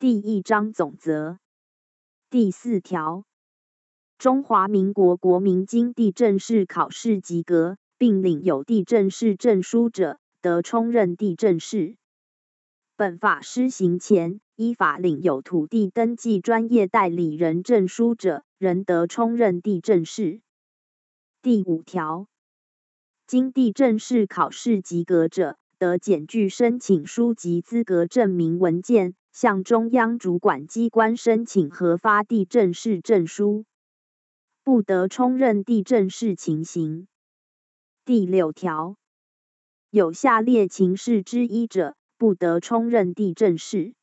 第一章总则第四条，中华民国国民经地政士考试及格，并领有地政士证书者，得充任地政士。本法施行前，依法领有土地登记专业代理人证书者，仍得充任地政士。第五条，经地政士考试及格者，得检具申请书及资格证明文件。向中央主管机关申请核发地震士证书，不得充任地震士情形。第六条，有下列情事之一者，不得充任地震士。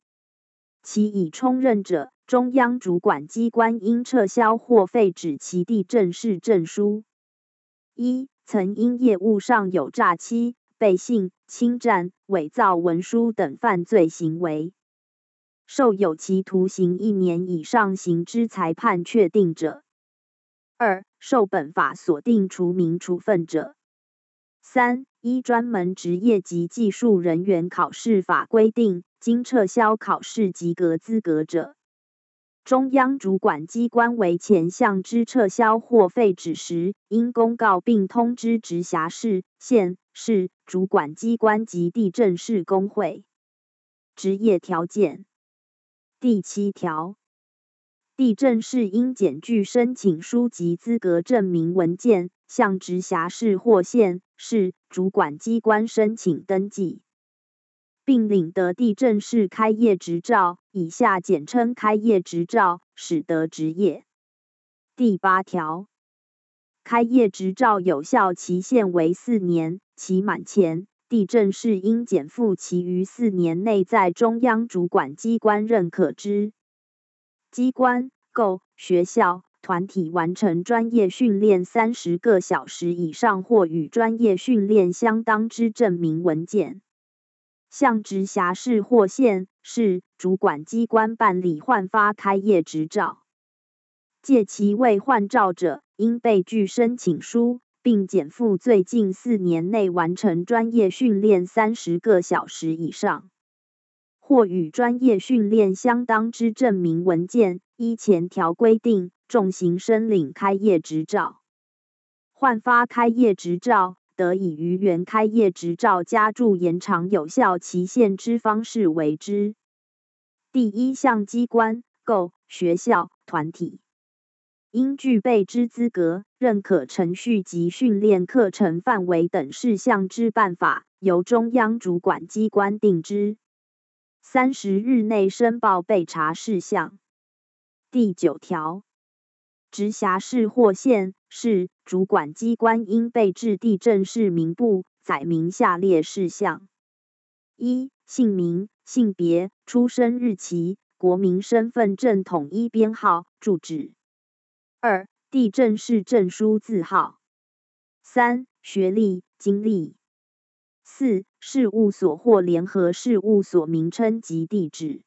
其已充任者，中央主管机关应撤销或废止其地震士证书。一、曾因业务上有诈欺、背信、侵占、伪造文书等犯罪行为。受有期徒刑一年以上刑之裁判确定者；二、受本法所定除名处分者；三、依专门职业及技术人员考试法规定，经撤销考试及格资格者，中央主管机关为前项之撤销或废止时，应公告并通知直辖市、县市主管机关及地政士工会。职业条件。第七条，地震室应检具申请书及资格证明文件，向直辖市或县市主管机关申请登记，并领得地震室开业执照（以下简称开业执照），使得执业。第八条，开业执照有效期限为四年，期满前。地震是应减负其余四年内在中央主管机关认可之机关、构、学校、团体完成专业训练三十个小时以上或与专业训练相当之证明文件，向直辖市或县市主管机关办理换发开业执照。借其未换照者，应备具申请书。并减负最近四年内完成专业训练三十个小时以上，或与专业训练相当之证明文件，依前条规定，重刑申领开业执照。换发开业执照，得以于原开业执照加注延长有效期限之方式为之。第一项机关、构、学校、团体。应具备之资格、认可程序及训练课程范围等事项之办法，由中央主管机关定之。三十日内申报备查事项。第九条，直辖市或县市主管机关应备制地政市名簿，载明下列事项：一、姓名、性别、出生日期、国民身份证统一编号、住址。二、地震士证书字号；三、学历、经历；四、事务所或联合事务所名称及地址；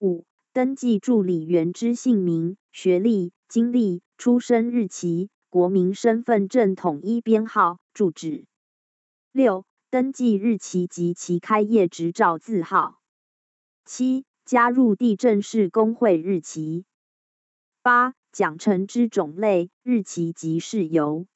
五、登记助理员之姓名、学历、经历、出生日期、国民身份证统一编号、住址；六、登记日期及其开业执照字号；七、加入地震士工会日期；八。奖惩之种类、日期及事由。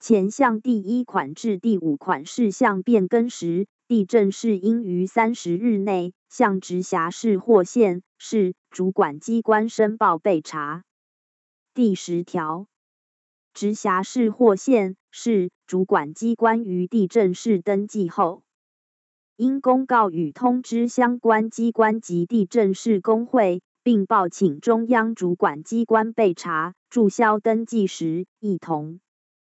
前项第一款至第五款事项变更时，地震士应于三十日内向直辖市或县市主管机关申报备查。第十条，直辖市或县市主管机关于地震士登记后，应公告与通知相关机关及地震士工会。并报请中央主管机关备查注销登记时，一同。